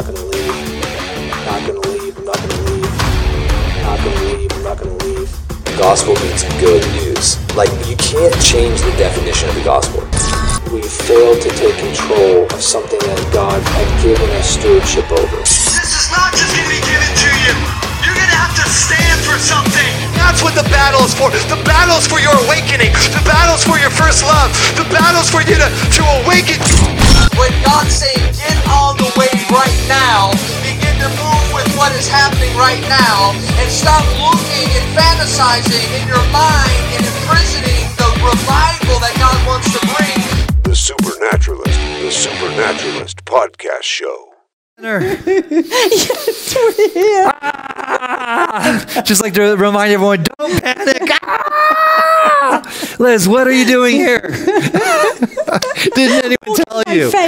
not gonna leave. Not gonna leave. I'm not gonna leave. Not gonna leave. I'm not gonna leave. Gospel means good news. Like, you can't change the definition of the gospel. We failed to take control of something that God had given us stewardship over. This is not just gonna be given to you. You're gonna have to stand for something. That's what the battle is for. The battle is for your awakening. The battle is for your first love. The battle is for you to, to awaken. When God's saying, get on the way right now, begin to move with what is happening right now, and stop looking and fantasizing in your mind and imprisoning the revival that God wants to bring. The Supernaturalist, the Supernaturalist Podcast Show. Just like to remind everyone, don't panic. Ah! Liz, what are you doing here? Didn't anyone tell you?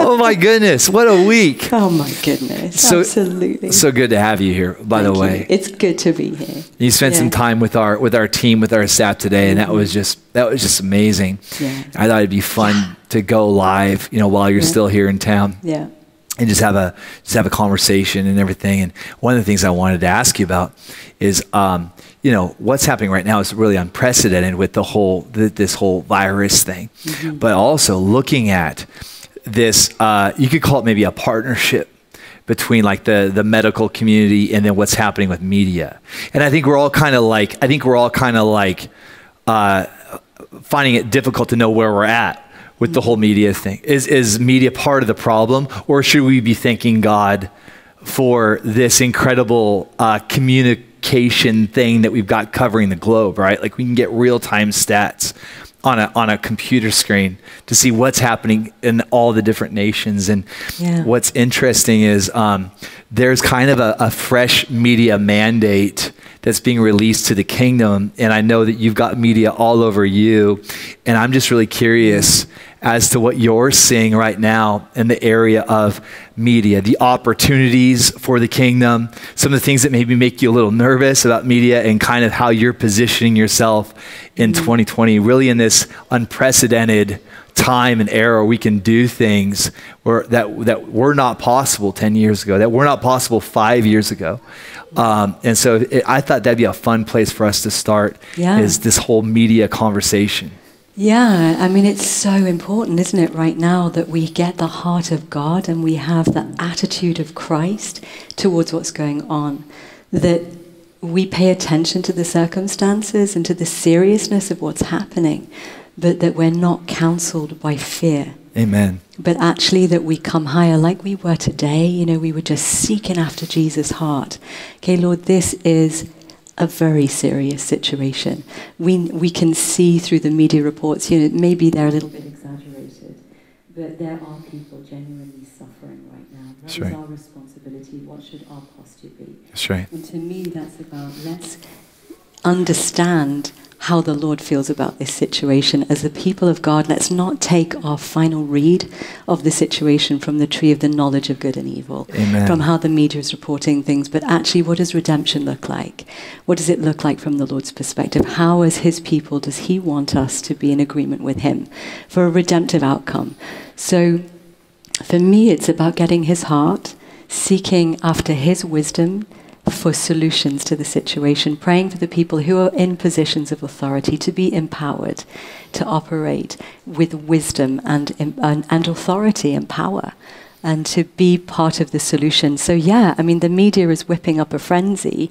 Oh my goodness, what a week. oh my goodness. So- Absolutely. So good to have you here, by the way. you. It's good to be here. You spent some time with our with our team, with our staff today, and that was just that was just amazing. Yeah. I thought it'd be fun to go live, you know, while you're still here in town. Yeah. And just have a just have a conversation and everything. And one of the things I wanted to ask you about is, um, you know, what's happening right now is really unprecedented with the whole th- this whole virus thing, but also looking at this. Uh, you could call it maybe a partnership between like the the medical community and then what's happening with media. And I think we're all kind of like I think we're all kind of like uh, finding it difficult to know where we're at with the whole media thing. Is is media part of the problem, or should we be thanking God for this incredible uh, communication thing that we've got covering the globe? Right, like we can get real time stats on a on a computer screen to see what's happening in all the different nations. And Yeah. what's interesting is um, there's kind of a, a fresh media mandate that's being released to the kingdom. And I know that you've got media all over you. And I'm just really curious as to what you're seeing right now in the area of media, the opportunities for the kingdom, some of the things that maybe make you a little nervous about media, and kind of how you're positioning yourself in 2020, really in this unprecedented time and era we can do things where, that, that were not possible 10 years ago, that were not possible five years ago. Um, and so it, I thought that'd be a fun place for us to start Yeah. is this whole media conversation. Yeah, I mean, it's so important, isn't it, right now, that we get the heart of God and we have the attitude of Christ towards what's going on. That we pay attention to the circumstances and to the seriousness of what's happening, but that we're not counseled by fear. Amen. But actually, that we come higher like we were today. You know, we were just seeking after Jesus' heart. Okay, Lord, this is a very serious situation. We, we can see through the media reports, you know, maybe they're a little bit exaggerated, but there are people genuinely suffering right now. What That's is right. our responsibility? What should our posture be? That's right. And to me, that's about let's understand how the Lord feels about this situation. As the people of God, let's not take our final read of the situation from the tree of the knowledge of good and evil, Amen. from how the media is reporting things, but actually, what does redemption look like? What does it look like from the Lord's perspective? How, as His people, does He want us to be in agreement with Him for a redemptive outcome? So, for me, it's about getting His heart, seeking after His wisdom for solutions to the situation, praying for the people who are in positions of authority to be empowered to operate with wisdom and, and, and authority and power and to be part of the solution. So, yeah, I mean, the media is whipping up a frenzy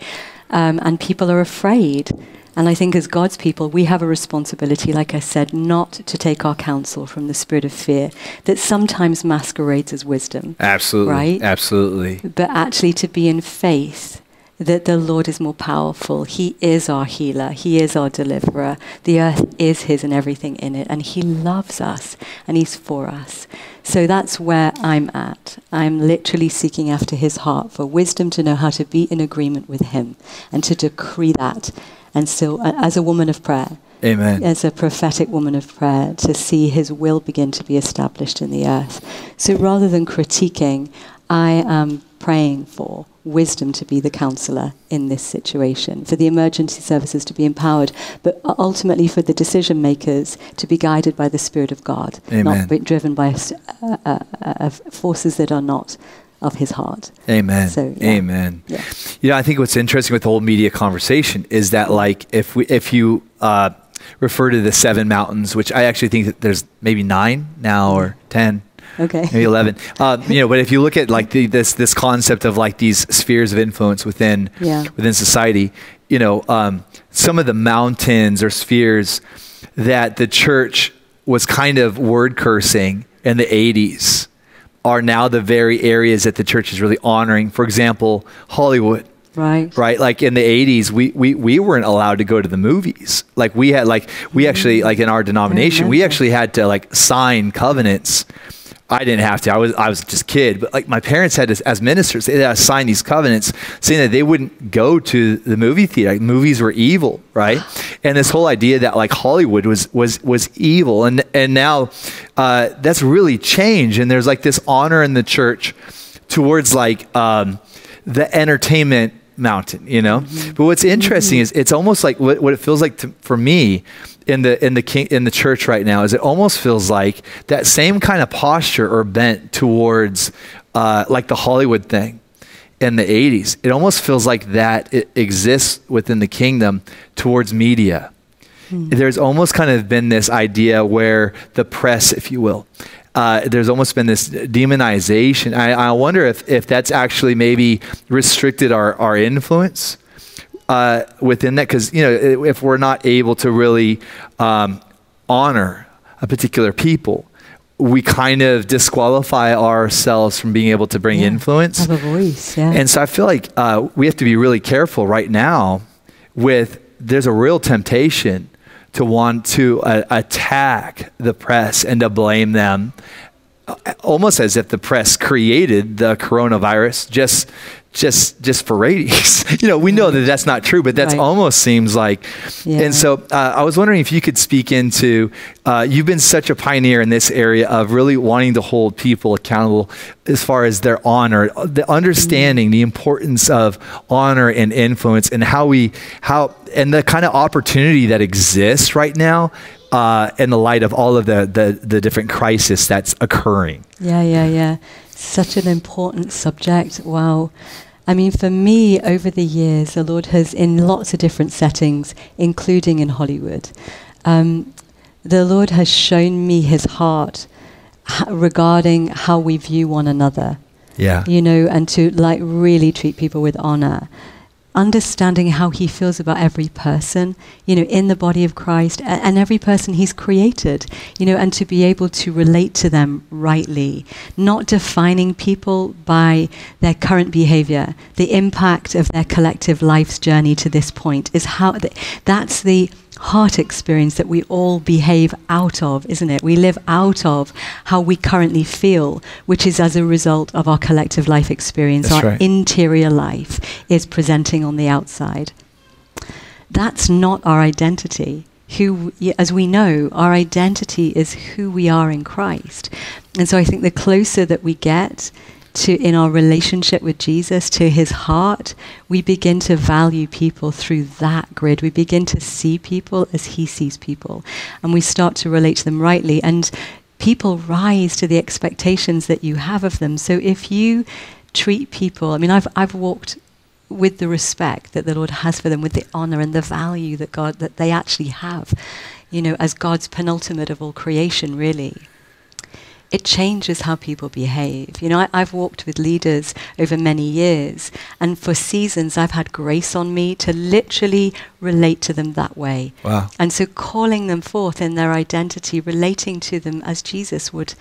um, and people are afraid. And I think as God's people, we have a responsibility, like I said, not to take our counsel from the spirit of fear that sometimes masquerades as wisdom Absolutely. Right? Absolutely. but actually to be in faith that the Lord is more powerful. He is our healer. He is our deliverer. The earth is His and everything in it. And He loves us and He's for us. So that's where I'm at. I'm literally seeking after His heart for wisdom to know how to be in agreement with Him and to decree that. And so, uh, as a woman of prayer, Amen. as a prophetic woman of prayer to see his will begin to be established in the earth. So rather than critiquing, I am praying for wisdom to be the counselor in this situation, for the emergency services to be empowered, but ultimately for the decision makers to be guided by the Spirit of God, Amen. not be driven by uh, uh, uh, forces that are not of his heart. Amen. So, yeah. Amen. Yeah. You know, I think what's interesting with the whole media conversation is that, like, if we, if you uh, refer to the seven mountains, which I actually think that there's maybe nine now or ten, Okay. maybe eleven. Um, you know, but if you look at like the, this this concept of like these spheres of influence within Yeah. within society, you know, um, some of the mountains or spheres that the church was kind of word cursing in the 80s are now the very areas that the church is really honoring. For example, Hollywood Right. right like in the 80s we, we we weren't allowed to go to the movies like we had like we actually like in our denomination we actually had to like sign covenants i didn't have to. I was i was just a kid. But like my parents had to as ministers they had to sign these covenants saying that they wouldn't go to the movie theater. Like, movies were evil right? And this whole idea that like hollywood was was was evil. And and now uh, that's really changed. And there's like this honor in the church towards like um, the entertainment mountain, you know. Mm-hmm. But what's interesting mm-hmm. is it's almost like what, what it feels like to, for me in the in the king, in the church right now is it almost feels like that same kind of posture or bent towards uh, like the Hollywood thing in the 80s. It almost feels like that it exists within the kingdom towards media. Hmm. There's almost kind of been this idea where the press, if you will, uh, there's almost been this demonization. I, I wonder if, if that's actually maybe restricted our, our influence uh, within that. Because, you know, if we're not able to really um, honor a particular people, we kind of disqualify ourselves from being able to bring Yeah. influence. Have a voice. Yeah. And so I feel like uh, we have to be really careful right now with there's a real temptation to want to uh, attack the press and to blame them almost as if the press created the coronavirus just just just for ratings you know we know that that's not true but that's Right. almost seems like Yeah. and so uh, i was wondering if you could speak into uh, you've been such a pioneer in this area of really wanting to hold people accountable as far as their honor the understanding the importance of honor and influence and how we how and the kind of opportunity that exists right now uh, in the light of all of the, the the different crisis that's occurring Yeah, yeah, yeah. Such an important subject. Wow. I mean, for me, over the years, the Lord has, in lots of different settings, including in Hollywood, um, the Lord has shown me his heart regarding how we view one another, yeah you know, and to like really treat people with honor. Understanding how he feels about every person, you know, in the body of Christ a- and every person he's created, you know, and to be able to relate to them rightly, not defining people by their current behavior. The impact of their collective life's journey to this point is how th- that's the heart experience that we all behave out of, isn't it? We live out of how we currently feel, which is as a result of our collective life experience. That's our right. interior life is presenting on the outside. That's not our identity. Who, as we know, our identity is who we are in Christ. And so I think the closer that we get to in our relationship with Jesus to his heart, we begin to value people through that grid. We begin to see people as he sees people. And we start to relate to them rightly. And people rise to the expectations that you have of them. So if you treat people, I mean, I've, I've walked with the respect that the Lord has for them, with the honor and the value that God that they actually have, you know, as God's penultimate of all creation, really. It changes how people behave. You know, I, I've walked with leaders over many years, and for seasons I've had grace on me to literally relate to them that way. Wow. And so calling them forth in their identity, relating to them as Jesus would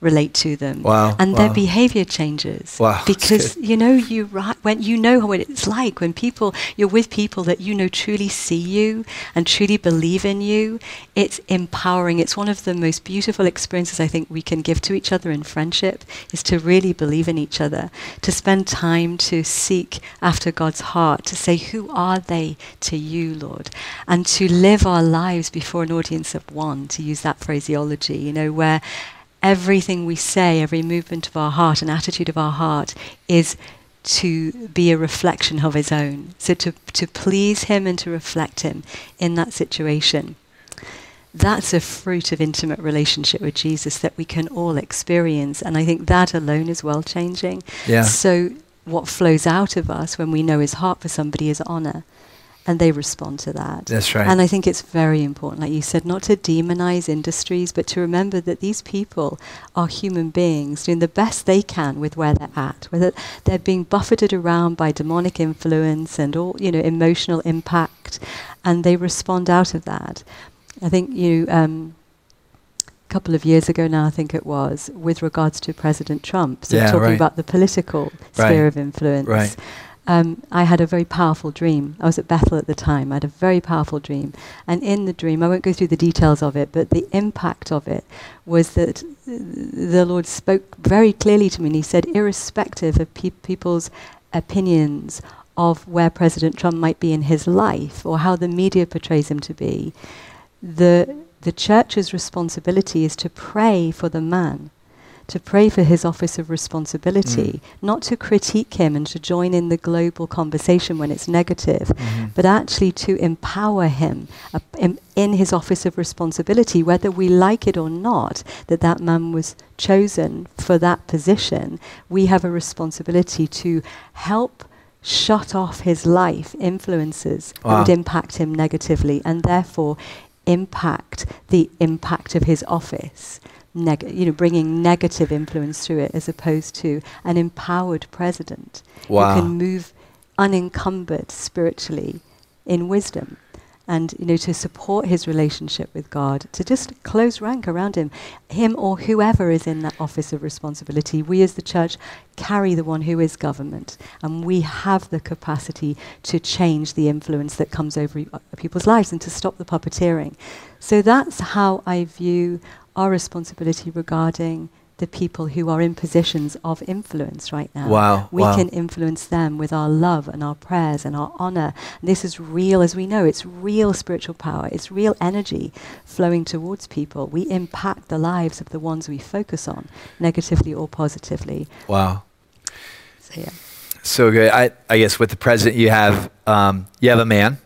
relate to them. Wow, And their behavior changes. Wow, Because you know you when you know what it's like when people you're with people that you know truly see you and truly believe in you it's empowering it's one of the most beautiful experiences i think we can give to each other in friendship is to really believe in each other to spend time to seek after god's heart to say who are they to you lord and to live our lives before an audience of one to use that phraseology you know where everything we say, every movement of our heart and attitude of our heart is to be a reflection of his own. So to, to please him and to reflect him in that situation. That's a fruit of intimate relationship with Jesus that we can all experience. And I think that alone is world changing. Yeah. So what flows out of us when we know his heart for somebody is honor and they respond to that. That's right. And I think it's very important, like you said, not to demonize industries, but to remember that these people are human beings doing the best they can with where they're at, whether they're being buffeted around by demonic influence and all, you know, emotional impact, and they respond out of that. I think you. Um, a couple of years ago now, I think it was, with regards to President Trump, so Yeah, talking right. about the political Right. sphere of influence Right. Um, I had a very powerful dream. I was at Bethel at the time. I had a very powerful dream. And in the dream, I won't go through the details of it, but the impact of it was that the Lord spoke very clearly to me. And He said, irrespective of pe- people's opinions of where President Trump might be in his life or how the media portrays him to be, the, the church's responsibility is to pray for the man to pray for his office of responsibility, not to critique him and to join in the global conversation when it's negative, but actually to empower him uh, in, in his office of responsibility, whether we like it or not, that that man was chosen for that position. We have a responsibility to help shut off his life influences that would impact him negatively and therefore impact the impact of his office neg- you know bringing negative influence through it as opposed to an empowered president Wow. who can move unencumbered spiritually in wisdom and you know to support his relationship with God to just close rank around him him or whoever is in that office of responsibility we as the church carry the one who is government and we have the capacity to change the influence that comes over people's lives and to stop the puppeteering so that's how I view our responsibility regarding the people who are in positions of influence right now. Wow, We wow. can influence them with our love and our prayers and our honor. And this is real, as we know, it's real spiritual power, it's real energy flowing towards people. We impact the lives of the ones we focus on, negatively or positively. Wow. So, yeah. So good. I, I guess with the president, you have um, you have a man,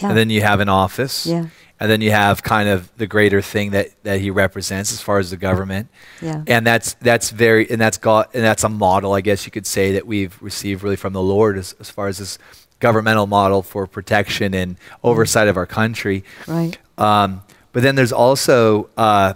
Yeah. and then you have an office, Yeah. And then you have kind of the greater thing that, that he represents as far as the government, Yeah. and that's that's very and that's got and that's a model, I guess you could say that we've received really from the Lord as, as far as this governmental model for protection and oversight of our country. Right. Um, but then there's also uh,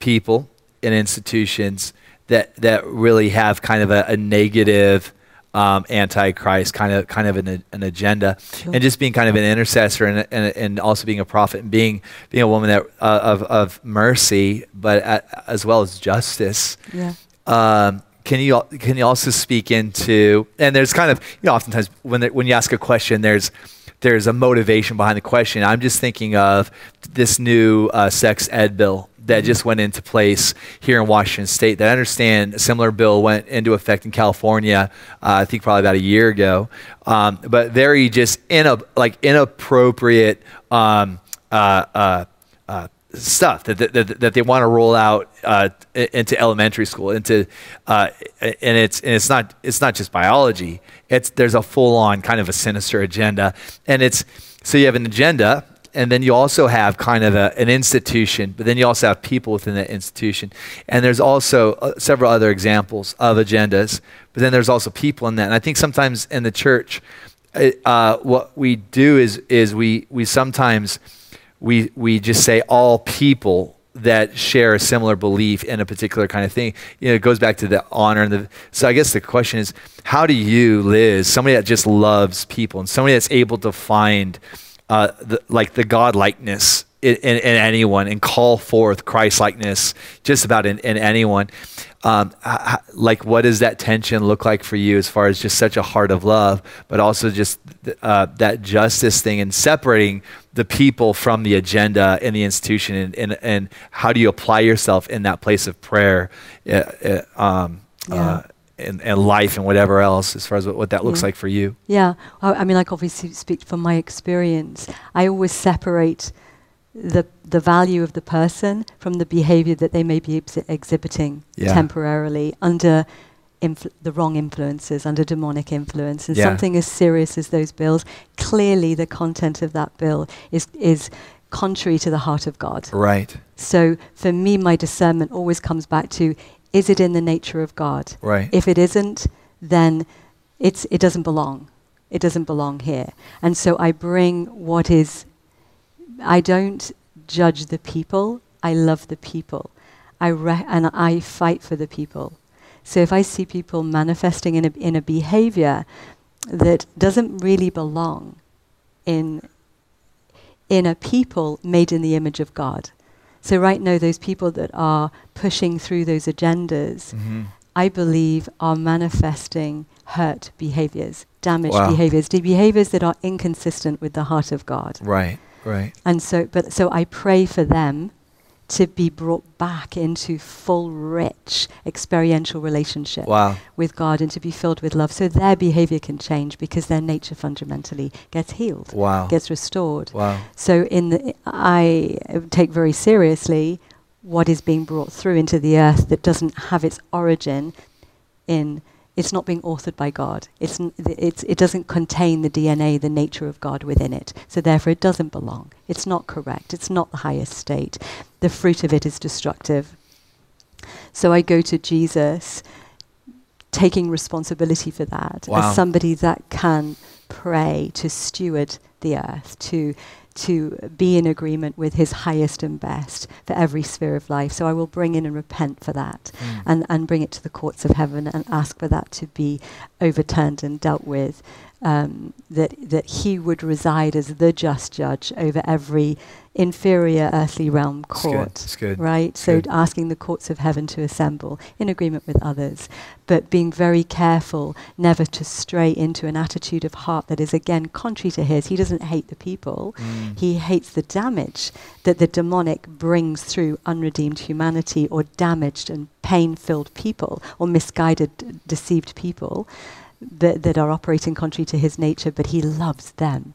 people and institutions that that really have kind of a, a negative um, antichrist kind of kind of an, an agenda, Sure. and just being kind of an intercessor and, and and also being a prophet and being being a woman that uh, of of mercy, but a as well as justice. Yeah. Um, can you can you also speak into and there's kind of you know oftentimes when there, when you ask a question there's there's a motivation behind the question. I'm just thinking of this new uh, sex ed bill that just went into place here in Washington State. That I understand a similar bill went into effect in California. Uh, I think probably about a year ago, um, but very just in a like inappropriate. Um, uh, uh, uh, stuff that, that, that, they want to roll out uh, into elementary school into uh, and it's and it's not it's not just biology it's there's a full on kind of a sinister agenda and it's so you have an agenda and then you also have kind of a, an institution but then you also have people within that institution and there's also uh, several other examples of agendas but then there's also people in that and i think sometimes in the church uh, what we do is is we we sometimes we we just say all people that share a similar belief in a particular kind of thing. You know, it goes back to the honor and the. So I guess the question is, how do you, Liz, somebody that just loves people and somebody that's able to find uh, the, like the God likeness in, in, in anyone and call forth Christ likeness just about in, in anyone. Um, like, what does that tension look like for you as far as just such a heart of love, but also just uh, that justice thing and separating the people from the agenda and the institution, and, and, and how do you apply yourself in that place of prayer, uh, uh, um, Yeah. And, and life and whatever else, as far as what, what that looks Yeah. like for you? Yeah, I, I mean, like obviously speak from my experience. I always separate the the value of the person from the behavior that they may be exhi- exhibiting Yeah. temporarily under influ- the wrong influences, under demonic influence, and Yeah. something as serious as those bills. Clearly, the content of that bill is is contrary to the heart of God. Right. So for me, my discernment always comes back to: Is it in the nature of God? Right. If it isn't, then it's, it doesn't belong. It doesn't belong here. And so I bring what is, I don't judge the people, I love the people. I re- and I fight for the people. So if I see people manifesting in a, in a behavior that doesn't really belong in, in a people made in the image of God. So right now, those people that are pushing through those agendas, Mm-hmm. I believe, are manifesting hurt behaviors, damaged Wow. behaviors, the behaviors that are inconsistent with the heart of God. Right. Right. And so, but so I pray for them to be brought back into full, rich, experiential relationship Wow. with God and to be filled with love, so their behavior can change because their nature fundamentally gets healed, Wow. gets restored. Wow. So in the, I take very seriously what is being brought through into the earth that doesn't have its origin in it's not being authored by God. It's, n- it's, it doesn't contain the DNA, the nature of God within it. So therefore, it doesn't belong. It's not correct. It's not the highest state. The fruit of it is destructive. So I go to Jesus, taking responsibility for that Wow. as somebody that can pray to steward the earth, to to be in agreement with his highest and best for every sphere of life. So I will bring in and repent for that Mm. and, and bring it to the courts of heaven and ask for that to be overturned and dealt with. Um, that that he would reside as the just judge over every inferior earthly realm It's good. court. It's good. Right? It's So good. asking the courts of heaven to assemble in agreement with others, but being very careful never to stray into an attitude of heart that is again contrary to his. He doesn't hate the people. Mm. He hates the damage that the demonic brings through unredeemed humanity or damaged and pain filled people or misguided, d- deceived people that, that are operating contrary to his nature, but he loves them.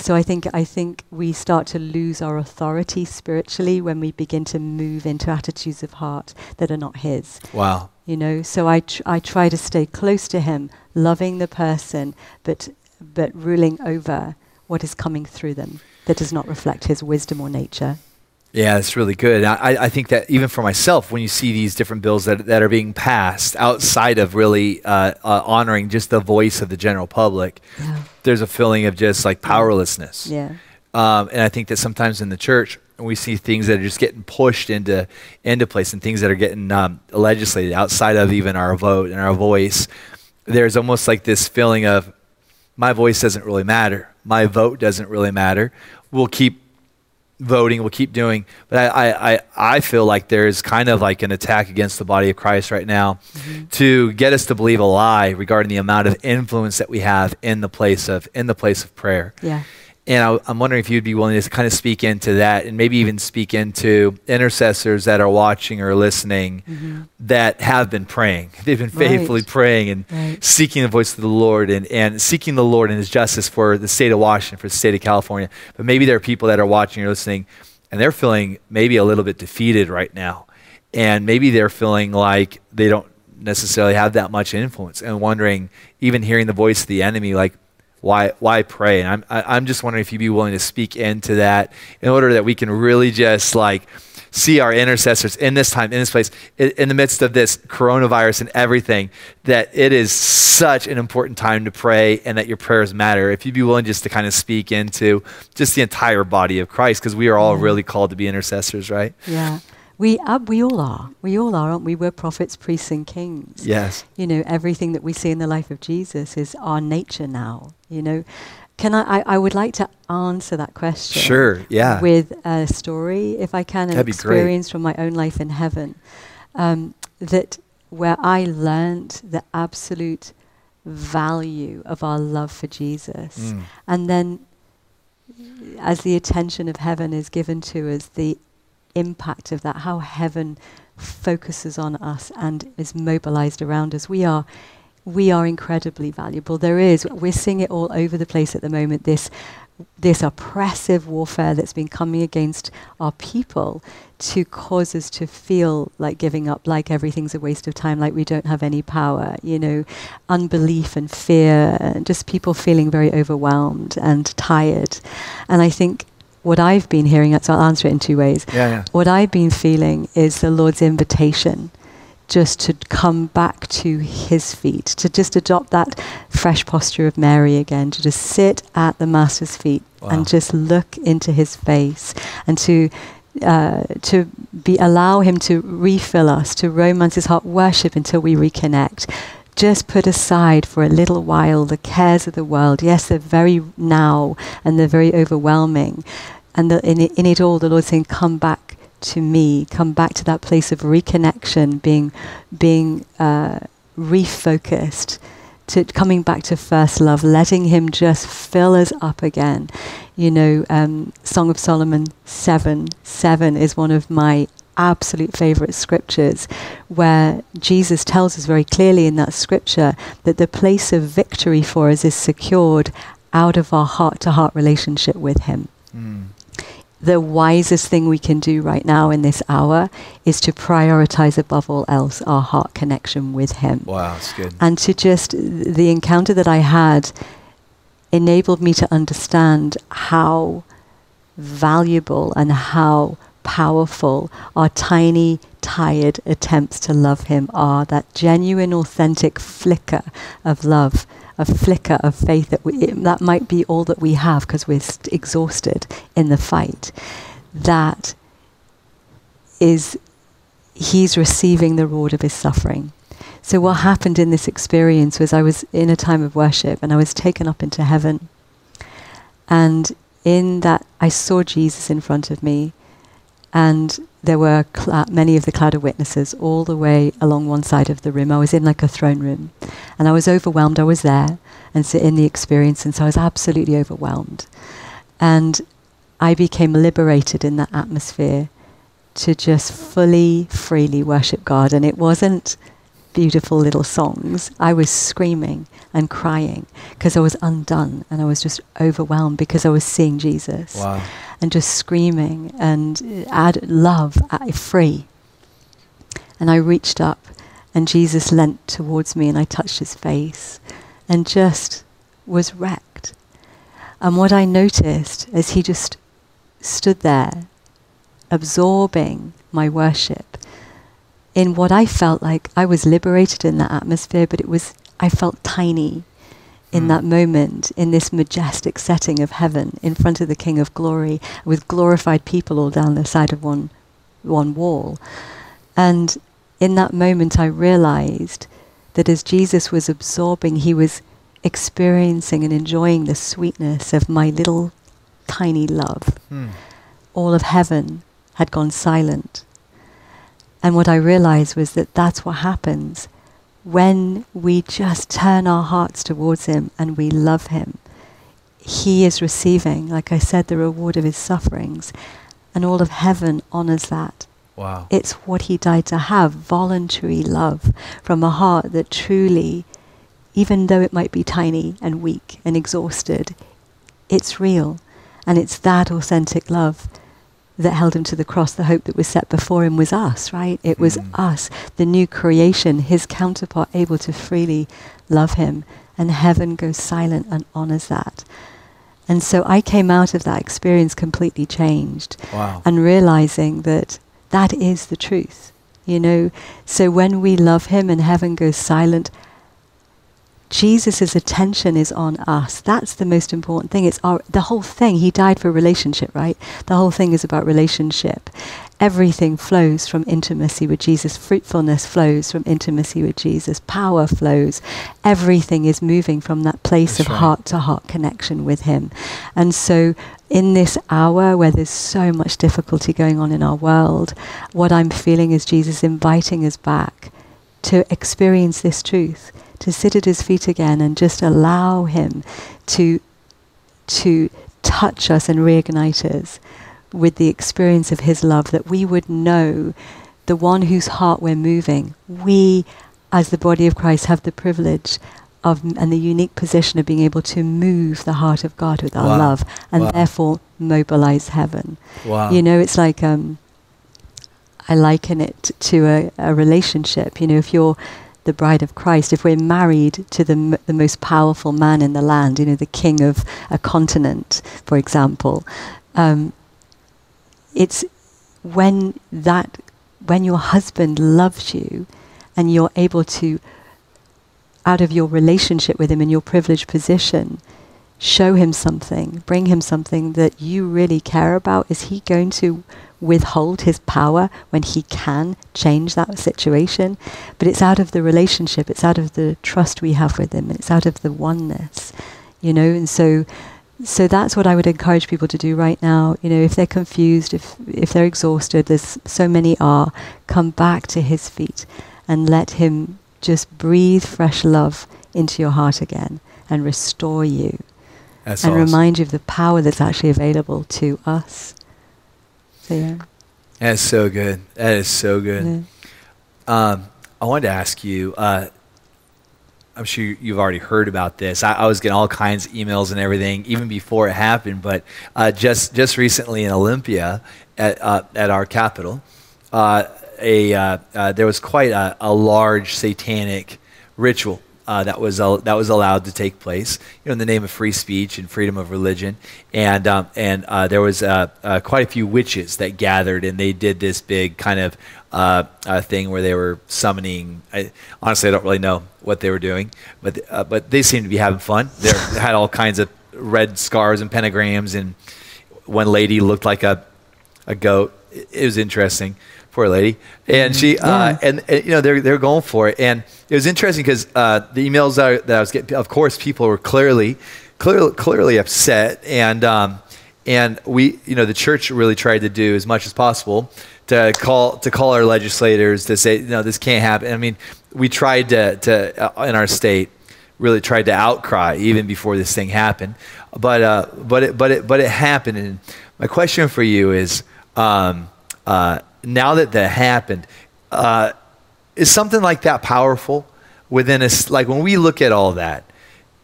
So I think I think we start to lose our authority spiritually when we begin to move into attitudes of heart that are not his. Wow. You know, so I tr- I try to stay close to him, loving the person, but but ruling over what is coming through them that does not reflect his wisdom or nature. Yeah, that's really good. I, I- I think that even for myself, when you see these different bills that, that are being passed outside of really uh, uh, honoring just the voice of the general public, Yeah. there's a feeling of just like powerlessness. Yeah. Um, and I think that sometimes in the church, we see things that are just getting pushed into into place and things that are getting um, legislated outside of even our vote and our voice. There's almost like this feeling of my voice doesn't really matter. My vote doesn't really matter. We'll keep voting, we'll keep doing. But I, I, I, feel like there's kind of like an attack against the body of Christ right now mm-hmm. to get us to believe a lie regarding the amount of influence that we have in the place of in the place of prayer. Yeah. And I, I'm wondering if you'd be willing to kind of speak into that and maybe even speak into intercessors that are watching or listening that have been praying. They've been Mm-hmm. Right. faithfully praying and Right. seeking the voice of the Lord and, and seeking the Lord and his justice for the state of Washington, for the state of California. But maybe there are people that are watching or listening and they're feeling maybe a little bit defeated right now. And maybe they're feeling like they don't necessarily have that much influence and wondering, even hearing the voice of the enemy, like, why why pray? And I'm I, I'm just wondering if you'd be willing to speak into that in order that we can really just like see our intercessors in this time, in this place, in, in the midst of this coronavirus and everything, that it is such an important time to pray and that your prayers matter. If you'd be willing just to kind of speak into just the entire body of Christ, because we are all really called to be intercessors, right? Yeah. We, uh, we all are. We all are, aren't we? We're prophets, priests, and kings. Yes. You know, everything that we see in the life of Jesus is our nature now. You know, can I, I, I would like to answer that question. Sure, yeah. With a story, if I can, an That'd be great. experience from my own life in heaven. Um, that where I learned the absolute value of our love for Jesus. Mm. And then, as the attention of heaven is given to us, the impact of that, how heaven focuses on us and is mobilized around us. We are, we are incredibly valuable. There is, we're seeing it all over the place at the moment. This this oppressive warfare that's been coming against our people to cause us to feel like giving up, like everything's a waste of time, like we don't have any power, you know, unbelief and fear, and just people feeling very overwhelmed and tired. And I think what I've been hearing, so I'll answer it in two ways. Yeah, yeah. What I've been feeling is the Lord's invitation just to come back to his feet, to just adopt that fresh posture of Mary again, to just sit at the Master's feet Wow. and just look into his face and to uh, to be allow him to refill us, to romance his heart, worship until we reconnect. Just put aside for a little while the cares of the world. Yes, they're very now and they're very overwhelming. And the, in, it, in it all, the Lord's saying, Come back to me, come back to that place of reconnection, being, being uh, refocused, to coming back to first love, letting Him just fill us up again. You know, um, Song of Solomon 7 7 is one of my absolute favorite scriptures where Jesus tells us very clearly in that scripture that the place of victory for us is secured out of our heart to heart relationship with Him hmm. the wisest thing we can do right now in this hour is to prioritize above all else our heart connection with Him. Wow, it's good. And to just, the encounter that I had enabled me to understand how valuable and how powerful our tiny, tired attempts to love Him are. That genuine, authentic flicker of love, a flicker of faith that we, it, that might be all that we have because we're st- exhausted in the fight. That is, He's receiving the reward of His suffering. So, what happened in this experience was I was in a time of worship and I was taken up into heaven. And in that, I saw Jesus in front of me, and there were many of the cloud of witnesses all the way along one side of the room. I was in like a throne room, and I was overwhelmed. I was there and so in the experience, and so I was absolutely overwhelmed. And I became liberated in that atmosphere to just fully, freely worship God. And it wasn't beautiful little songs. I was screaming and crying because I was undone and I was just overwhelmed because I was seeing Jesus Wow. and just screaming and uh, add love uh, free. And I reached up and Jesus leant towards me and I touched his face and just was wrecked. And what I noticed as he just stood there absorbing my worship in what I felt like I was liberated in that atmosphere, but it was, I felt tiny in Mm. that moment, in this majestic setting of heaven, in front of the King of Glory, with glorified people all down the side of one, one wall. And in that moment, I realized that as Jesus was absorbing, he was experiencing and enjoying the sweetness of my little tiny love. Hmm. All of heaven had gone silent. And what I realized was that that's what happens when we just turn our hearts towards Him and we love Him. He is receiving, like I said, the reward of His sufferings. And all of heaven honors that. Wow. It's what He died to have voluntary love from a heart that truly, even though it might be tiny and weak and exhausted, it's real. And it's that authentic love that held him to the cross. The hope that was set before him was us, right? It was Mm. us, the new creation, his counterpart, able to freely love him. And heaven goes silent and honors that. And so I came out of that experience completely changed Wow. and realizing that that is the truth. You know, so when we love him and heaven goes silent, Jesus' attention is on us. That's the most important thing. It's our the whole thing. He died for relationship, right? The whole thing is about relationship. Everything flows from intimacy with Jesus. Fruitfulness flows from intimacy with Jesus. Power flows. Everything is moving from that place That's of right. heart to heart connection with Him. And so, in this hour where there's so much difficulty going on in our world, what I'm feeling is Jesus inviting us back to experience this truth, to sit at his feet again and just allow him to to touch us and reignite us with the experience of his love that we would know the one whose heart we're moving. We as the body of Christ have the privilege of and the unique position of being able to move the heart of God with our Wow. love and Wow. therefore mobilize heaven. Wow. You know, it's like um, I liken it to a, a relationship. You know, if you're the bride of Christ, if we're married to the, the most powerful man in the land, you know, the king of a continent, for example, um, it's when that when your husband loves you and you're able to out of your relationship with him and your privileged position show him something bring him something that you really care about is he going to withhold his power when he can change that situation? But it's out of the relationship it's out of the trust we have with him and it's out of the oneness you know? And so so that's what I would encourage people to do right now. You know, if they're confused, if if they're exhausted, there's so many are, come back to his feet and let him just breathe fresh love into your heart again and restore you and awesome. remind you of the power that's actually available to us. So yeah. That's so good. That is so good. yeah. Um, I wanted to ask you. Uh, I'm sure you- you've already heard about this. I, I was getting all kinds of emails and everything even before it happened. But uh, just just recently in Olympia, at uh, at our capital, uh, a uh, uh, there was quite a, a large satanic ritual uh, that was that was allowed to take place, you know, in the name of free speech and freedom of religion, and um, and uh, there was uh, uh, quite a few witches that gathered, and they did this big kind of uh, thing where they were summoning. I, honestly, I don't really know what they were doing, but but they seemed to be having fun. They had all kinds of red scars and pentagrams, and one lady looked like a a goat. It, it was interesting. Poor lady, and she uh, and, and you know they're they're going for it, and it was interesting because uh, the emails that I, that I was getting, of course, people were clearly clearly clearly upset, and um, and we you know the church really tried to do as much as possible to call to call our legislators to say no this can't happen. I mean we tried to to uh, in our state really tried to outcry even before this thing happened. But uh, but it, but it, but it happened. And my question for you is, um, uh, now that that happened, uh, is something like that powerful within us? Like when we look at all that,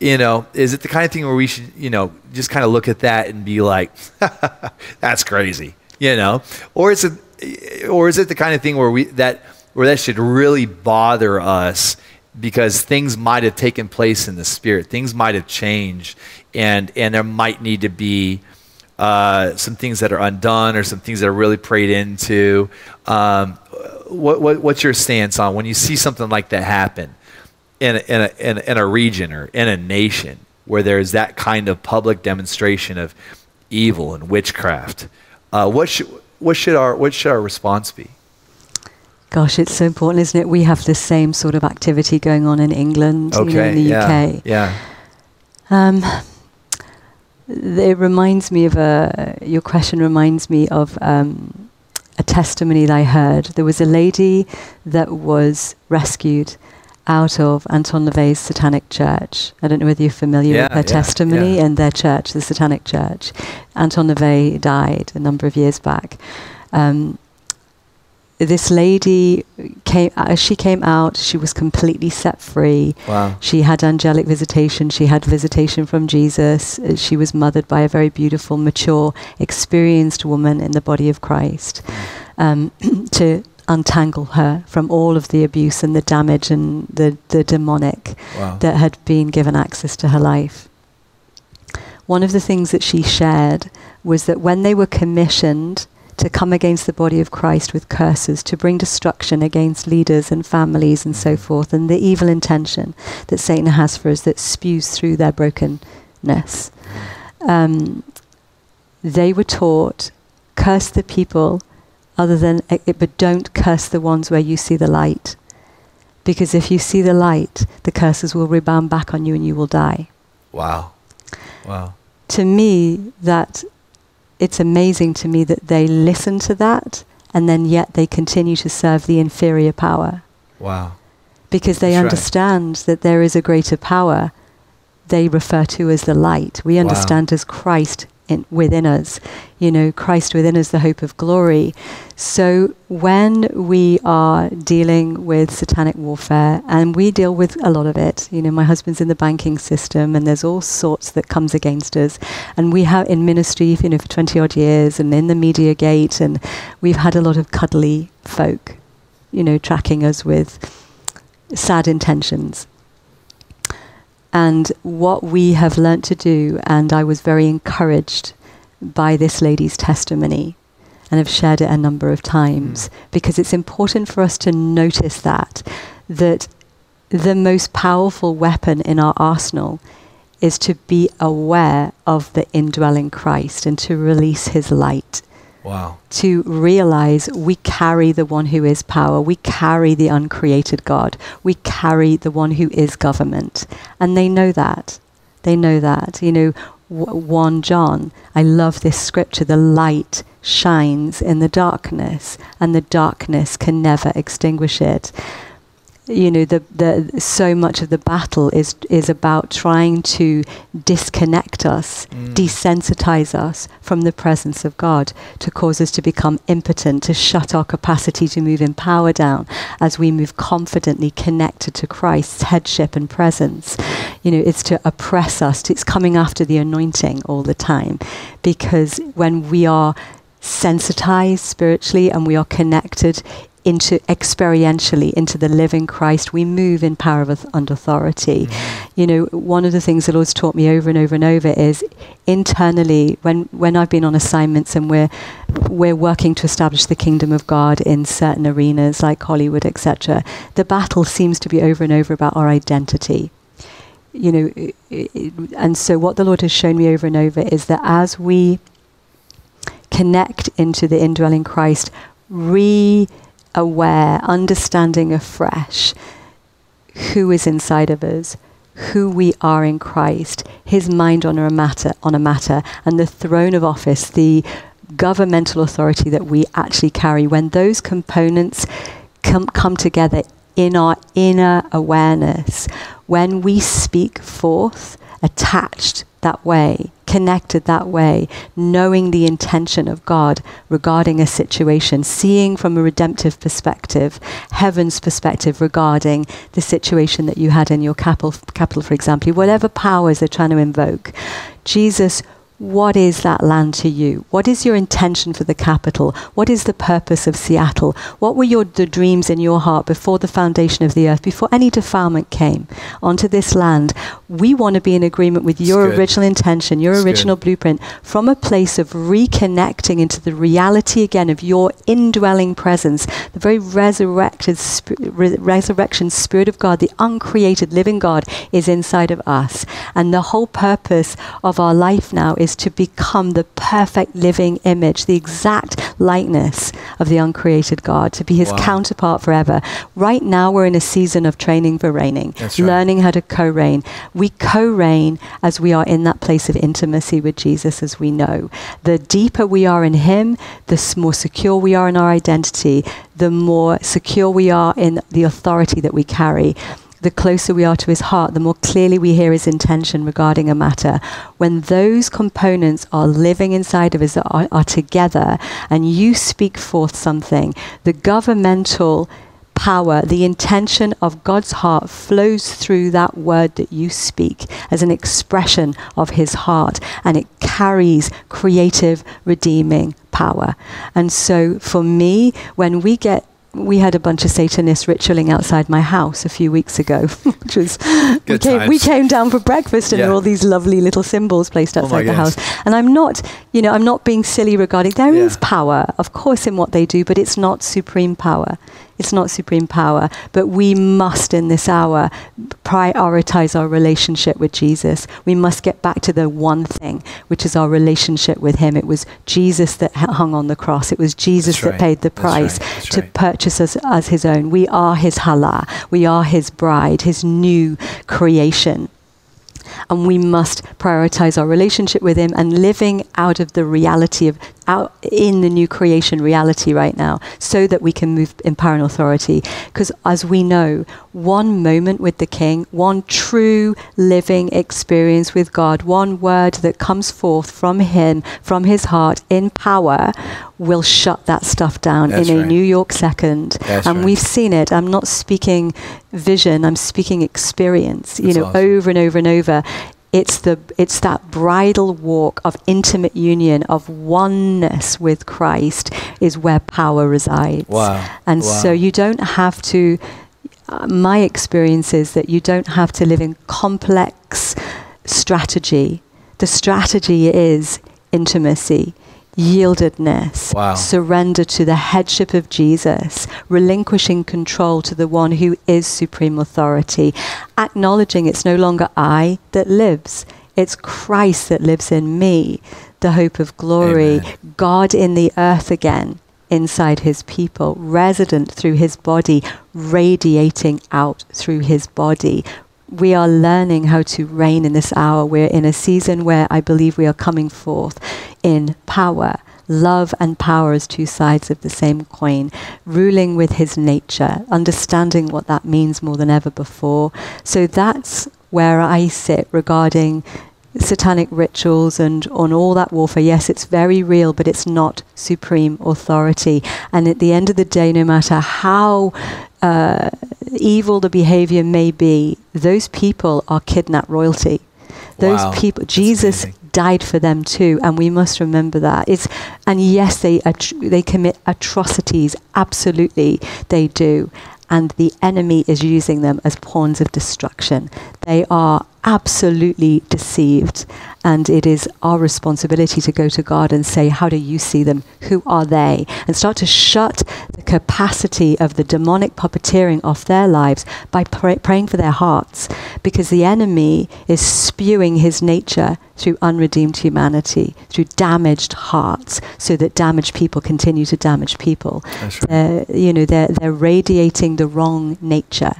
you know, is it the kind of thing where we should, you know, just kind of look at that and be like, that's crazy, you know, or is it, or is it the kind of thing where we that where that should really bother us because things might have taken place in the spirit, things might have changed, and and there might need to be uh, some things that are undone or some things that are really prayed into. Um, what, what what's your stance on when you see something like that happen in a, in a, in a, in a region or in a nation where there's that kind of public demonstration of evil and witchcraft? Uh, what should what should our what should our response be? Gosh, it's so important, isn't it? We have the same sort of activity going on in England, you know, in the yeah, UK. yeah, Um, it reminds me of a. Your question reminds me of um, a testimony that I heard. There was a lady that was rescued out of Anton LaVey's Satanic Church. I don't know whether you're familiar Yeah, with her yeah, testimony yeah. and their church, the Satanic Church. Anton LaVey died a number of years back. Um, this lady came as she came out she was completely set free. Wow. she had angelic visitation. She had visitation from jesus. Uh, she was mothered by a very beautiful mature experienced woman in the body of christ um, to untangle her from all of the abuse and the damage and the, the demonic Wow. that had been given access to her life. One of the things that she shared was that when they were commissioned to come against the body of Christ with curses, to bring destruction against leaders and families and so forth, and the evil intention that Satan has for us that spews through their brokenness. Um, they were taught curse the people other than, eh, but don't curse the ones where you see the light. Because if you see the light, the curses will rebound back on you and you will die Wow. Wow. to me that it's amazing to me that they listen to that and then yet they continue to serve the inferior power Wow. because they That's right. understand that there is a greater power they refer to as the light we Wow. understand as christ in, within us. You know, Christ within us, the hope of glory. So when we are dealing with satanic warfare, and we deal with a lot of it, you know, my husband's in the banking system, and there's all sorts that comes against us, and we have in ministry, you know, for 20 odd years, and in the media gate, and we've had a lot of cuddly folk, you know, tracking us with sad intentions. And what we have learnt to do, and I was very encouraged by this lady's testimony, and have shared it a number of times, mm. because it's important for us to notice that, that the most powerful weapon in our arsenal is to be aware of the indwelling Christ and to release his light Wow. To realize we carry the one who is power, we carry the uncreated God, we carry the one who is government. And they know that. They know that. You know, 1 John, I love this scripture the light shines in the darkness, and the darkness can never extinguish it you know the the so much of the battle is is about trying to disconnect us mm. desensitize us from the presence of God to cause us to become impotent to shut our capacity to move in power down as we move confidently connected to Christ's headship and presence you know it's to oppress us it's coming after the anointing all the time because when we are sensitized spiritually and we are connected into experientially into the living Christ, we move in power and authority. Mm-hmm. You know, one of the things the Lord's taught me over and over and over is internally when when I've been on assignments and we're we're working to establish the kingdom of God in certain arenas like Hollywood, etc. The battle seems to be over and over about our identity. You know, and so what the Lord has shown me over and over is that as we connect into the indwelling Christ, re aware, understanding afresh who is inside of us, who we are in Christ, his mind on a matter on a matter, and the throne of office, the governmental authority that we actually carry, when those components come, come together in our inner awareness, when we speak forth attached that way, connected that way, knowing the intention of God regarding a situation, seeing from a redemptive perspective, heaven's perspective regarding the situation that you had in your capital, capital for example, whatever powers they're trying to invoke. Jesus what is that land to you? What is your intention for the capital? What is the purpose of Seattle? What were your the dreams in your heart before the foundation of the earth, before any defilement came onto this land? We want to be in agreement with your original intention, your original good. blueprint, from a place of reconnecting into the reality again of your indwelling presence, the very resurrected sp- re- resurrection spirit of God, the uncreated living God is inside of us. And the whole purpose of our life now is to become the perfect living image, the exact likeness of the uncreated God, to be his wow. counterpart forever. Right now, we're in a season of training for reigning, right. learning how to co reign. We co reign as we are in that place of intimacy with Jesus, as we know. The deeper we are in him, the more secure we are in our identity, the more secure we are in the authority that we carry the closer we are to his heart, the more clearly we hear his intention regarding a matter. When those components are living inside of us, are, are together, and you speak forth something, the governmental power, the intention of God's heart flows through that word that you speak as an expression of his heart, and it carries creative, redeeming power. And so for me, when we get we had a bunch of Satanists ritualing outside my house a few weeks ago, which was we came, we came, down for breakfast and yeah. there were all these lovely little symbols placed oh outside oh the house. And I'm not, you know, I'm not being silly regarding. There yeah. is power, of course, in what they do, but it's not supreme power. It's not supreme power, but we must in this hour prioritize our relationship with Jesus. We must get back to the one thing, which is our relationship with Him. It was Jesus that hung on the cross, it was Jesus that paid the price right. to right. purchase us as His own. We are His kallah, we are His bride, His new creation and we must prioritize our relationship with Him and living out of the reality of out in the new creation reality right now so that we can move in power and authority. Because as we know, one moment with the King, one true living experience with God, one word that comes forth from Him, from His heart in power, will shut that stuff down That's in a right. New York second. That's and right. we've seen it. I'm not speaking vision, I'm speaking experience, you That's know, awesome. over and over and over. It's the it's that bridal walk of intimate union of oneness with Christ is where power resides. Wow. And Wow. so you don't have to uh, my experience is that you don't have to live in complex strategy. The strategy is intimacy, yieldedness, Wow. surrender to the headship of Jesus, relinquishing control to the one who is supreme authority, acknowledging it's no longer I that lives, it's Christ that lives in me, the hope of glory, Amen. God in the earth again inside his people, resident through his body, radiating out through his body. We are learning how to reign in this hour. We're in a season where I believe we are coming forth in power. Love and power as two sides of the same coin, ruling with his nature, understanding what that means more than ever before. So that's where I sit regarding satanic rituals and on all that warfare. Yes, it's very real, but it's not supreme authority. And at the end of the day, no matter how uh, evil the behavior may be, those people are kidnapped royalty. Those Wow, people, Jesus died for them too, and we must remember that. It's and yes, they they commit atrocities. Absolutely, they do, and the enemy is using them as pawns of destruction. They are absolutely deceived, and it is our responsibility to go to God and say, "How do you see them? Who are they?" and start to shut the capacity of the demonic puppeteering off their lives by pray- praying for their hearts, because the enemy is spewing his nature through unredeemed humanity, through damaged hearts, so that damaged people continue to damage people. Right. They're, you know, they're, they're radiating the wrong nature.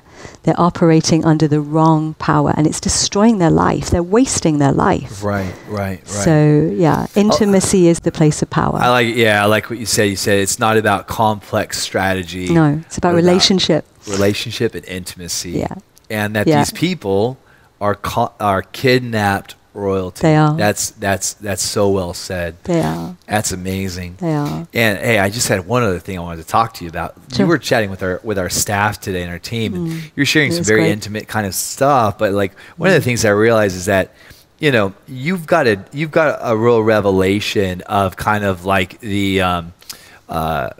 They're operating under the wrong power, and it's destroying their life. They're wasting their life. Right, right, right. So, yeah, oh, intimacy is the place of power. I like, yeah, I like what you said. You said it's not about complex strategy. no, it's about relationship. relationship and intimacy. Yeah. And that Yeah. these people are co- are kidnapped royalty. They are. That's that's that's so well said. They are. That's amazing. They are. And hey, I just had one other thing I wanted to talk to you about. Sure. You were chatting with our with our staff today and our team, and you're sharing It some very great. intimate kind of stuff. But like one of the things I realized is that you know you've got a you've got a real revelation of kind of like the um, uh,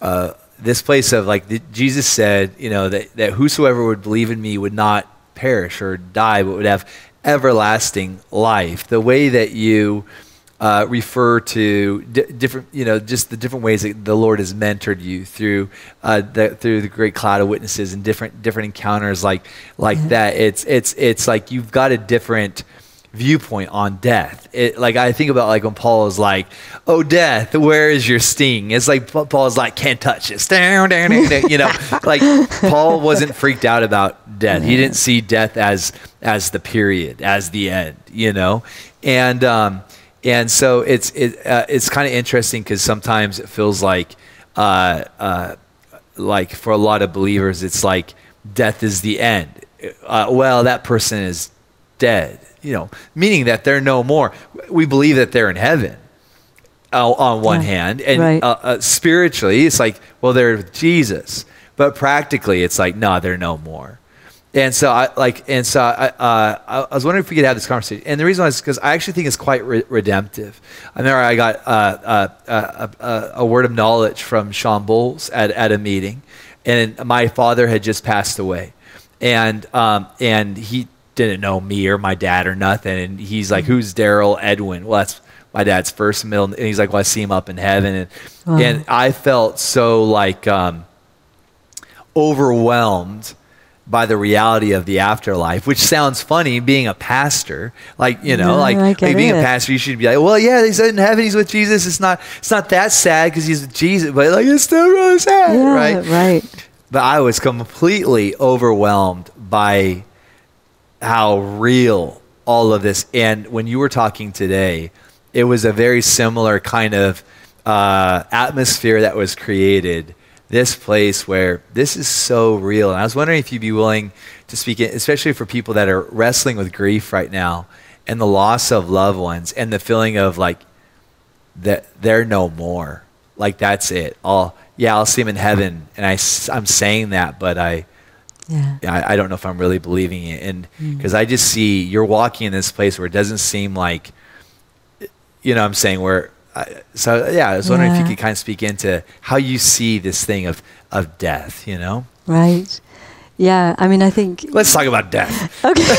uh, this place of like the, Jesus said, you know that that whosoever would believe in me would not perish or die, but would have everlasting life. The way that you uh, refer to di- different, you know, just the different ways that the Lord has mentored you through uh, the, through the great cloud of witnesses and different different encounters like like that. It's it's it's like you've got a different viewpoint on death. It, like I think about like when Paul is like, "Oh, death, where is your sting?" It's like Pa- Paul's like, "Can't touch this." Down, down, down, down. You know, like Paul wasn't freaked out about death. He didn't see death as as the period, as the end. You know, and um, and so it's it, uh, it's kind of interesting because sometimes it feels like uh, uh, like for a lot of believers, it's like death is the end. Uh, well, that person is dead, you know, meaning that they're no more. We believe that they're in heaven uh, on one Yeah, hand, and right. uh, uh, spiritually, it's like, well, they're with Jesus, but practically, it's like, no, they're no more. And so I like, and so I, uh, I I was wondering if we could have this conversation. And the reason is because I actually think it's quite re- redemptive. I remember I got uh, uh, uh, uh, a word of knowledge from Shawn Bolz at, at a meeting, and my father had just passed away, and um, and he didn't know me or my dad or nothing. And he's like, "Who's Daryl Edwin?" Well, that's my dad's first middle. And he's like, "Well, I see him up in heaven," and Wow. and I felt so like um, overwhelmed by the reality of the afterlife, which sounds funny being a pastor. Like, you know, No, like, like being a pastor, you should be like, well, yeah, he's in heaven, he's with Jesus. It's not it's not that sad because he's with Jesus, but like it's still really sad, Yeah, right? right. But I was completely overwhelmed by how real all of this and when you were talking today it was a very similar kind of uh, atmosphere that was created. This place where this is so real. And I was wondering if you'd be willing to speak, especially for people that are wrestling with grief right now and the loss of loved ones and the feeling of like that they're no more. Like that's it. I'll yeah, I'll see him in heaven, and I I'm saying that, but I. Yeah. I, I don't know if I'm really believing it, and Mm. because I just see you're walking in this place where it doesn't seem like, you know, I'm saying where. I, so yeah, I was wondering if you could kind of speak into how you see this thing of of death. You know, Right. Yeah. I mean, I think let's talk about death. Okay.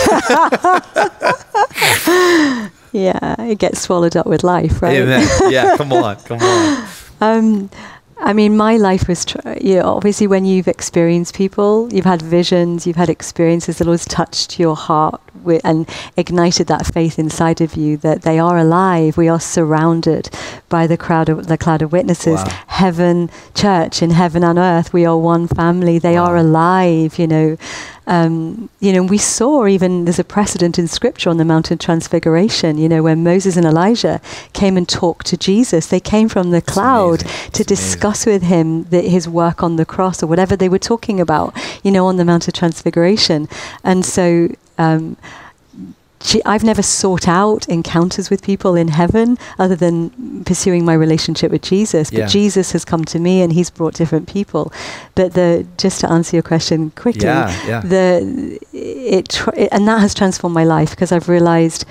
yeah, it gets swallowed up with life, right? Amen. Yeah, come on, come on. Um, I mean, my life was, tr- you know, obviously when you've experienced people, you've had visions, you've had experiences that always touched your heart wi- and ignited that faith inside of you that they are alive. We are surrounded by the crowd of the cloud of witnesses. Wow. Heaven, church in heaven and earth, we are one family. They are alive. You know, um, you know. We saw even there's a precedent in Scripture on the Mount of Transfiguration. You know, when Moses and Elijah came and talked to Jesus, they came from the cloud to It's amazing. discuss with him the, his work on the cross or whatever they were talking about, you know, on the Mount of Transfiguration. And so um, I've never sought out encounters with people in heaven other than pursuing my relationship with Jesus. But Yeah. Jesus has come to me and he's brought different people. But the just to answer your question quickly, Yeah, yeah. the it, tr- it and that has transformed my life because I've realized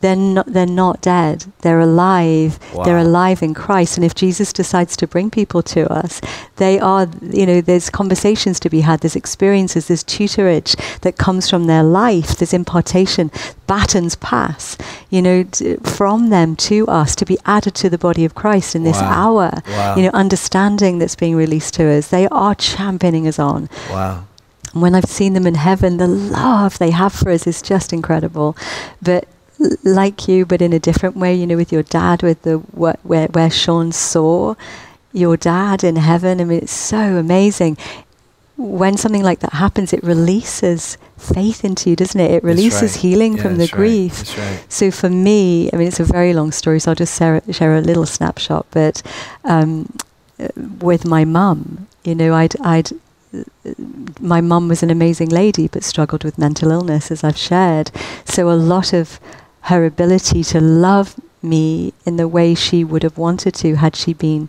they're not they're not dead. They're alive. They're alive in Christ. And if Jesus decides to bring people to us they are you know there's conversations to be had. There's experiences. There's tutorage that comes from their life. There's impartation. Batons pass you know t- from them to us to be added to the body of Christ in this Wow. hour. Wow. you know understanding that's being released to us. They are championing us on. Wow. and when I've seen them in heaven, the love they have for us is just incredible. But like you, but in a different way, you know, with your dad, with the where where Shawn saw your dad in heaven. I mean, it's so amazing. When something like that happens, it releases faith into you, doesn't it? It releases right. healing Yeah, from the right. grief. Right. So for me, I mean, it's a very long story, so I'll just share, share a little snapshot. But um, with my mum, you know, I'd, I'd, my mum was an amazing lady, but struggled with mental illness, as I've shared. So a lot of her ability to love me in the way she would have wanted to had she been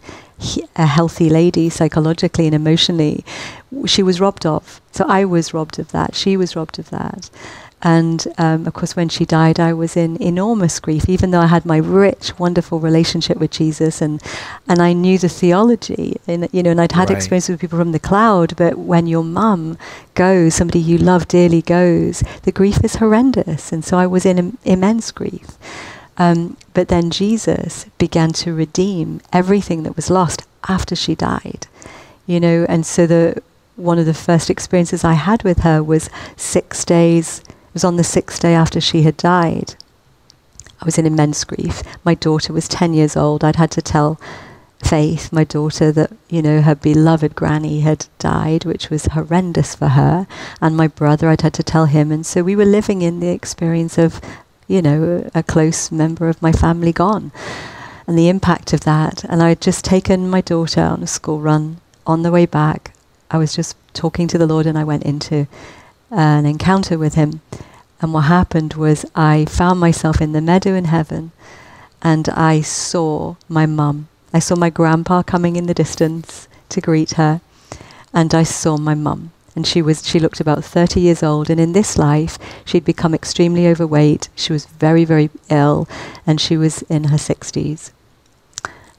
a healthy lady psychologically and emotionally. She was robbed of. So i was robbed of that. She was robbed of that and um, of course when she died i was in enormous grief even though i had my rich wonderful relationship with jesus and and i knew the theology and you know and i'd had Right. experience with people from the cloud but when your mum goes somebody you love dearly goes the grief is horrendous and so i was in Im- immense grief um, but then Jesus began to redeem everything that was lost after she died, you know. And so the one of the first experiences I had with her was six days. Was on the sixth day after she had died. I was in immense grief. My daughter was ten years old. I'd had to tell Faith, my daughter, that you know her beloved granny had died, which was horrendous for her. And my brother, I'd had to tell him. And so we were living in the experience of you know, a close member of my family gone. And the impact of that. And I had just taken my daughter on a school run. On the way back, I was just talking to the Lord and I went into an encounter with Him. And what happened was I found myself in the meadow in heaven and I saw my mum. I saw my grandpa coming in the distance to greet her. And I saw my mum and she was she looked about 30 years old and in this life she'd become extremely overweight she was very very ill and she was in her 60s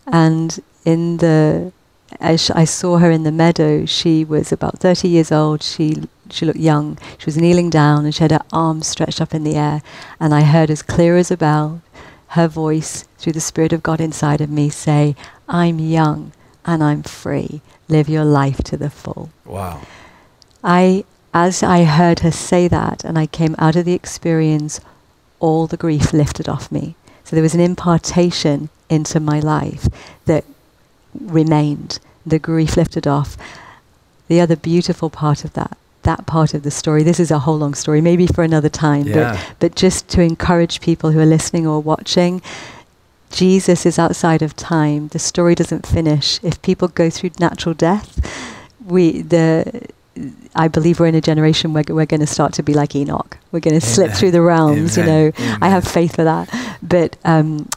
and in the as I saw her in the meadow she was about 30 years old she she looked young she was kneeling down and she had her arms stretched up in the air and I heard as clear as a bell her voice through the spirit of God inside of me say I'm young and I'm free live your life to the full Wow. I, as I heard her say that and I came out of the experience, all the grief lifted off me. So there was an impartation into my life that remained. The grief lifted off. The other beautiful part of that, that part of the story, this is a whole long story, maybe for another time, Yeah. but, but just to encourage people who are listening or watching, Jesus is outside of time. The story doesn't finish. If people go through natural death, we the I believe we're in a generation where we're going to start to be like Enoch. We're going to slip through the realms. Amen. You know, Amen. I have faith for that. But um,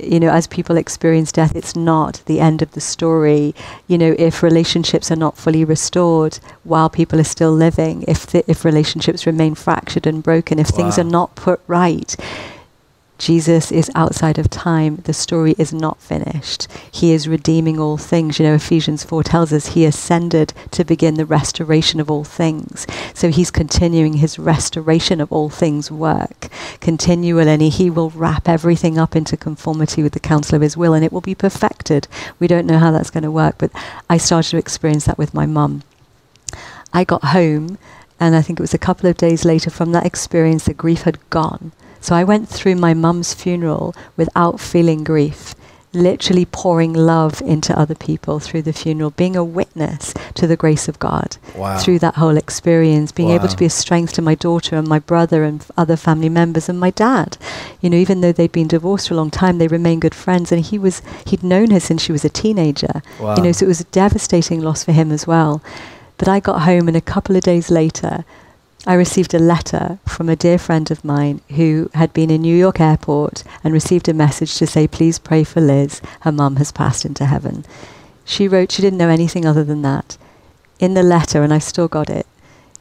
you know, as people experience death, it's not the end of the story. You know, if relationships are not fully restored while people are still living, if the, if relationships remain fractured and broken, if things are not put right, Jesus is outside of time. The story is not finished. He is redeeming all things. You know, Ephesians 4 tells us he ascended to begin the restoration of all things. So he's continuing his restoration of all things work continually, and he will wrap everything up into conformity with the counsel of his will, and it will be perfected. We don't know how that's going to work, but I started to experience that with my mum. I got home, and I think it was a couple of days later from that experience, the grief had gone. So I went through my mum's funeral without feeling grief, literally pouring love into other people through the funeral, being a witness to the grace of God Wow. through that whole experience, being able to be a strength to my daughter and my brother and other family members and my dad. You know, even though they'd been divorced for a long time, they remained good friends, and he was he'd known her since she was a teenager. Wow. You know, so it was a devastating loss for him as well. But I got home, and a couple of days later, I received a letter from a dear friend of mine who had been in New York airport and received a message to say, please pray for Liz. Her mum has passed into heaven. She wrote, she didn't know anything other than that. In the letter, and I still got it,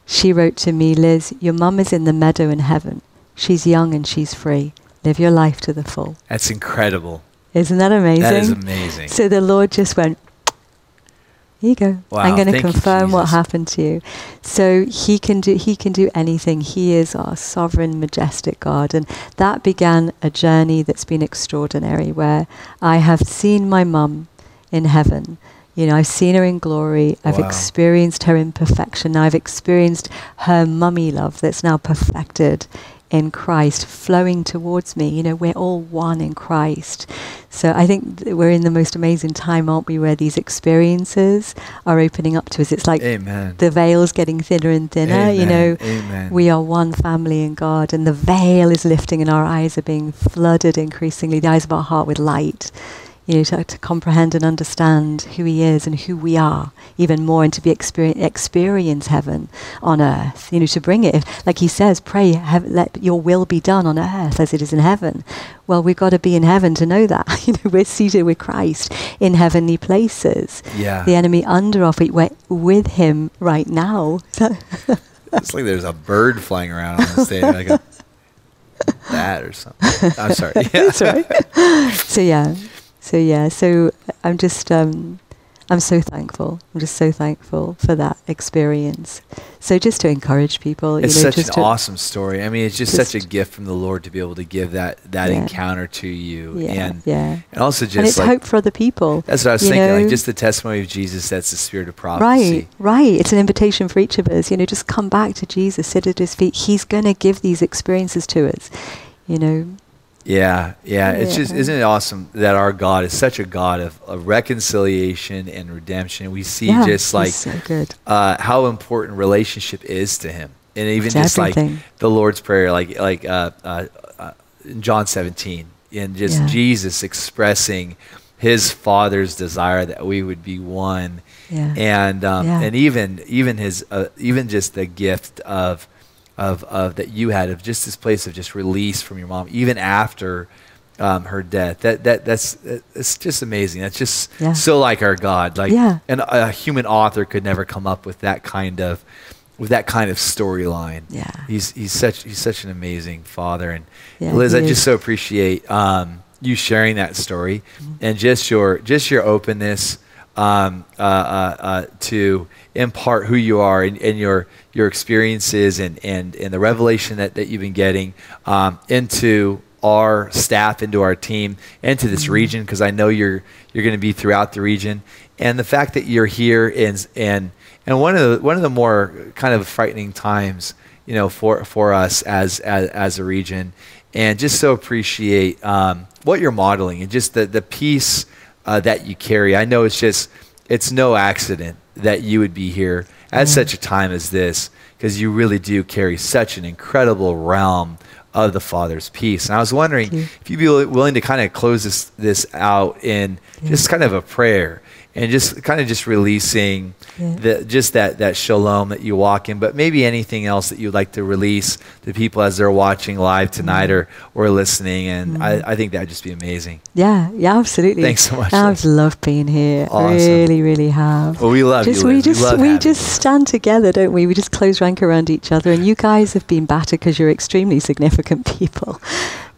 she wrote to me, Liz, your mum is in the meadow in heaven. She's young and she's free. Live your life to the full. That's incredible. Isn't that amazing? That is amazing. So the Lord just went, here you go. Wow, I'm going to thank you, confirm what happened to you. So he can do he can do anything. He is our sovereign, majestic God, and that began a journey that's been extraordinary. Where I have seen my mum in heaven. You know, I've seen her in glory. I've Wow. experienced her imperfection. I've experienced her mummy love that's now perfected in Christ flowing towards me. You know, we're all one in Christ. So I think th- we're in the most amazing time, aren't we, where these experiences are opening up to us. It's like Amen. the veil's getting thinner and thinner. You know, Amen. Amen. we are one family in God, and the veil is lifting, and our eyes are being flooded increasingly, the eyes of our heart with light. You know, to, to comprehend and understand who He is and who we are even more, and to be experience, experience heaven on earth. You know, to bring it, if, like He says, pray, have, let Your will be done on earth as it is in heaven. Well, we've got to be in heaven to know that. You know, we're seated with Christ in heavenly places. Yeah. The enemy under our feet, we're with Him right now. It's like there's a bird flying around on the stage, like a bat or something. I'm sorry. Yeah. That's right. so yeah, so yeah, so I'm just um, I'm so thankful. I'm just so thankful for that experience. So just to encourage people, It's you know, such an awesome story. I mean, it's just, such a gift from the Lord to be able to give that that Yeah. encounter to you, Yeah, and yeah. and also just and it's like hope for other people. that's what I was thinking. know? Like just the testimony of Jesus. That's the spirit of prophecy. Right, right. It's an invitation for each of us. You know, just come back to Jesus, sit at His feet. He's going to give these experiences to us. You know, Yeah, yeah. It's just isn't it awesome that our God is such a God of, of reconciliation and redemption. We see yeah, just like so uh, how important relationship is to Him, and even It's just like the Lord's prayer, like like uh, uh, uh, in John 17, and just Yeah. Jesus expressing His Father's desire that we would be one, Yeah. and um, and even even His uh, even just the gift of of of that you had of just this place of just release from your mom, even after. Um, her death. That that that's it's just amazing. That's just Yeah. so like our God. Like Yeah. and a human author could never come up with that kind of with that kind of storyline. Yeah. He's he's such he's such an amazing father and Yeah, Liz, I just so appreciate um, you sharing that story Mm-hmm. and just your just your openness um, uh, uh, uh, to impart who you are and, and your your experiences and, and, and the revelation that, that you've been getting um, into our staff, into our team, into this Mm-hmm. region because I know you're you're going to be throughout the region, and the fact that you're here and and and one of the one of the more kind of frightening times, you know, for for us as as, as a region, and just so appreciate um, what you're modeling and just the the peace uh, that you carry. I know it's just it's no accident that you would be here at such a time as this because you really do carry such an incredible realm of the Father's peace. And I was wondering you. if you'd be willing to kind of close this this out in just kind of a prayer and just kind of just releasing Yeah. the just that that shalom that you walk in, but maybe anything else that you'd like to release to people as they're watching live tonight Mm. or or listening. And I, I think that'd just be amazing. Yeah, yeah, absolutely. Thanks so much, I've loved being here. Awesome. Really, really have. Well, we love just, you. We Liz. just love we just you. stand together, don't we? We just close rank around each other, and you guys have been battered because you're extremely significant people.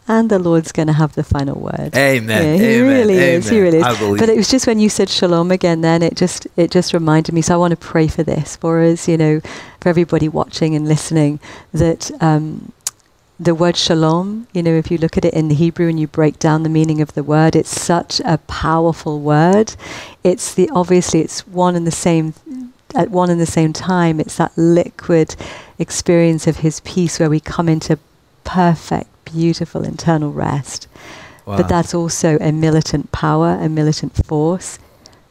And the Lord's going to have the final word. Amen. Yeah, he Amen. really is. He really is. But it was just when you said shalom again, then it just it just reminded me. So I want to pray for this for us, you know, for everybody watching and listening. That um, the word shalom, you know, if you look at it in the Hebrew and you break down the meaning of the word, it's such a powerful word. It's the obviously it's one and the same at one and the same time. It's that liquid experience of His peace where we come into perfect, beautiful internal rest. Wow. But that's also a militant power, a militant force.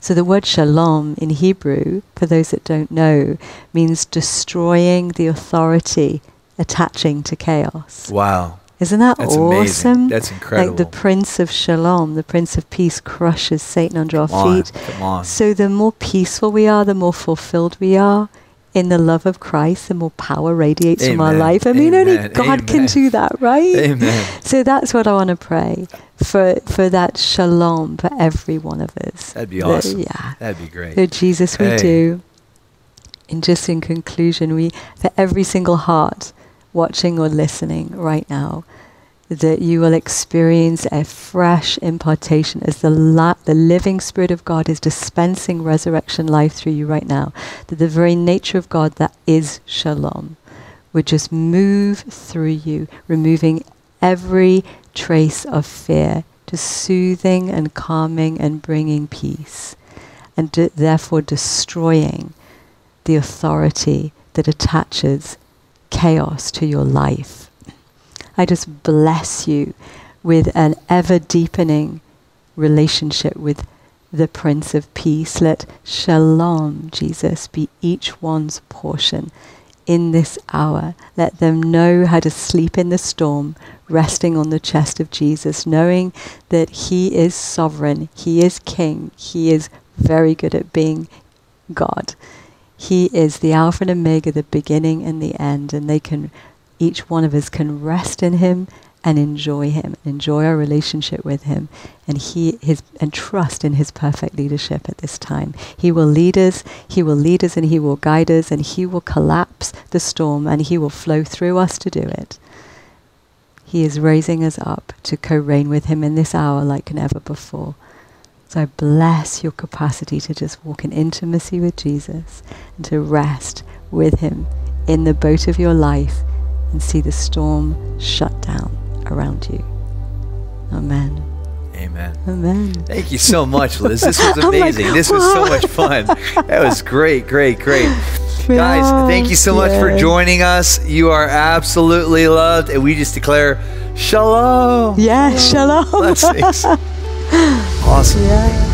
So the word shalom in Hebrew, for those that don't know, means destroying the authority attaching to chaos. wow. Isn't that That's awesome? amazing. That's Like the Prince of Shalom, the Prince of Peace crushes Satan under our Come on. feet. Come on. So the more peaceful we are, the more fulfilled we are in the love of Christ, the more power radiates from our life. I mean, only Amen. God can do that, right? Amen. So that's what I want to pray for for that shalom for every one of us. That'd be That- awesome. yeah. That'd be great. Lord Jesus, we Hey. do. And just in conclusion, we for every single heart watching or listening right now, that you will experience a fresh impartation as the la- the living Spirit of God is dispensing resurrection life through you right now. That the very nature of God that is shalom would just move through you, removing every trace of fear, just soothing and calming and bringing peace, and d- therefore destroying the authority that attaches chaos to your life. I just bless you with an ever deepening relationship with the Prince of Peace. Let shalom, Jesus, be each one's portion in this hour. Let them know how to sleep in the storm, resting on the chest of Jesus, knowing that He is sovereign, He is King, He is very good at being God. He is the Alpha and Omega, the beginning and the end, and they can, each one of us can rest in Him and enjoy Him, enjoy our relationship with Him, and He His and trust in His perfect leadership at this time. He will lead us, He will lead us, and He will guide us, and He will collapse the storm, and He will flow through us to do it. He is raising us up to co-reign with Him in this hour like never before. So I bless your capacity to just walk in intimacy with Jesus and to rest with Him in the boat of your life and see the storm shut down around you. Amen. Amen. Amen. Thank you so much, Liz. This was I'm like, amazing. this was so much fun. That was great, great, great. Guys, thank you so much for joining us. You are absolutely loved, and we just declare shalom. Yeah, shalom. Blessings. awesome. Yeah.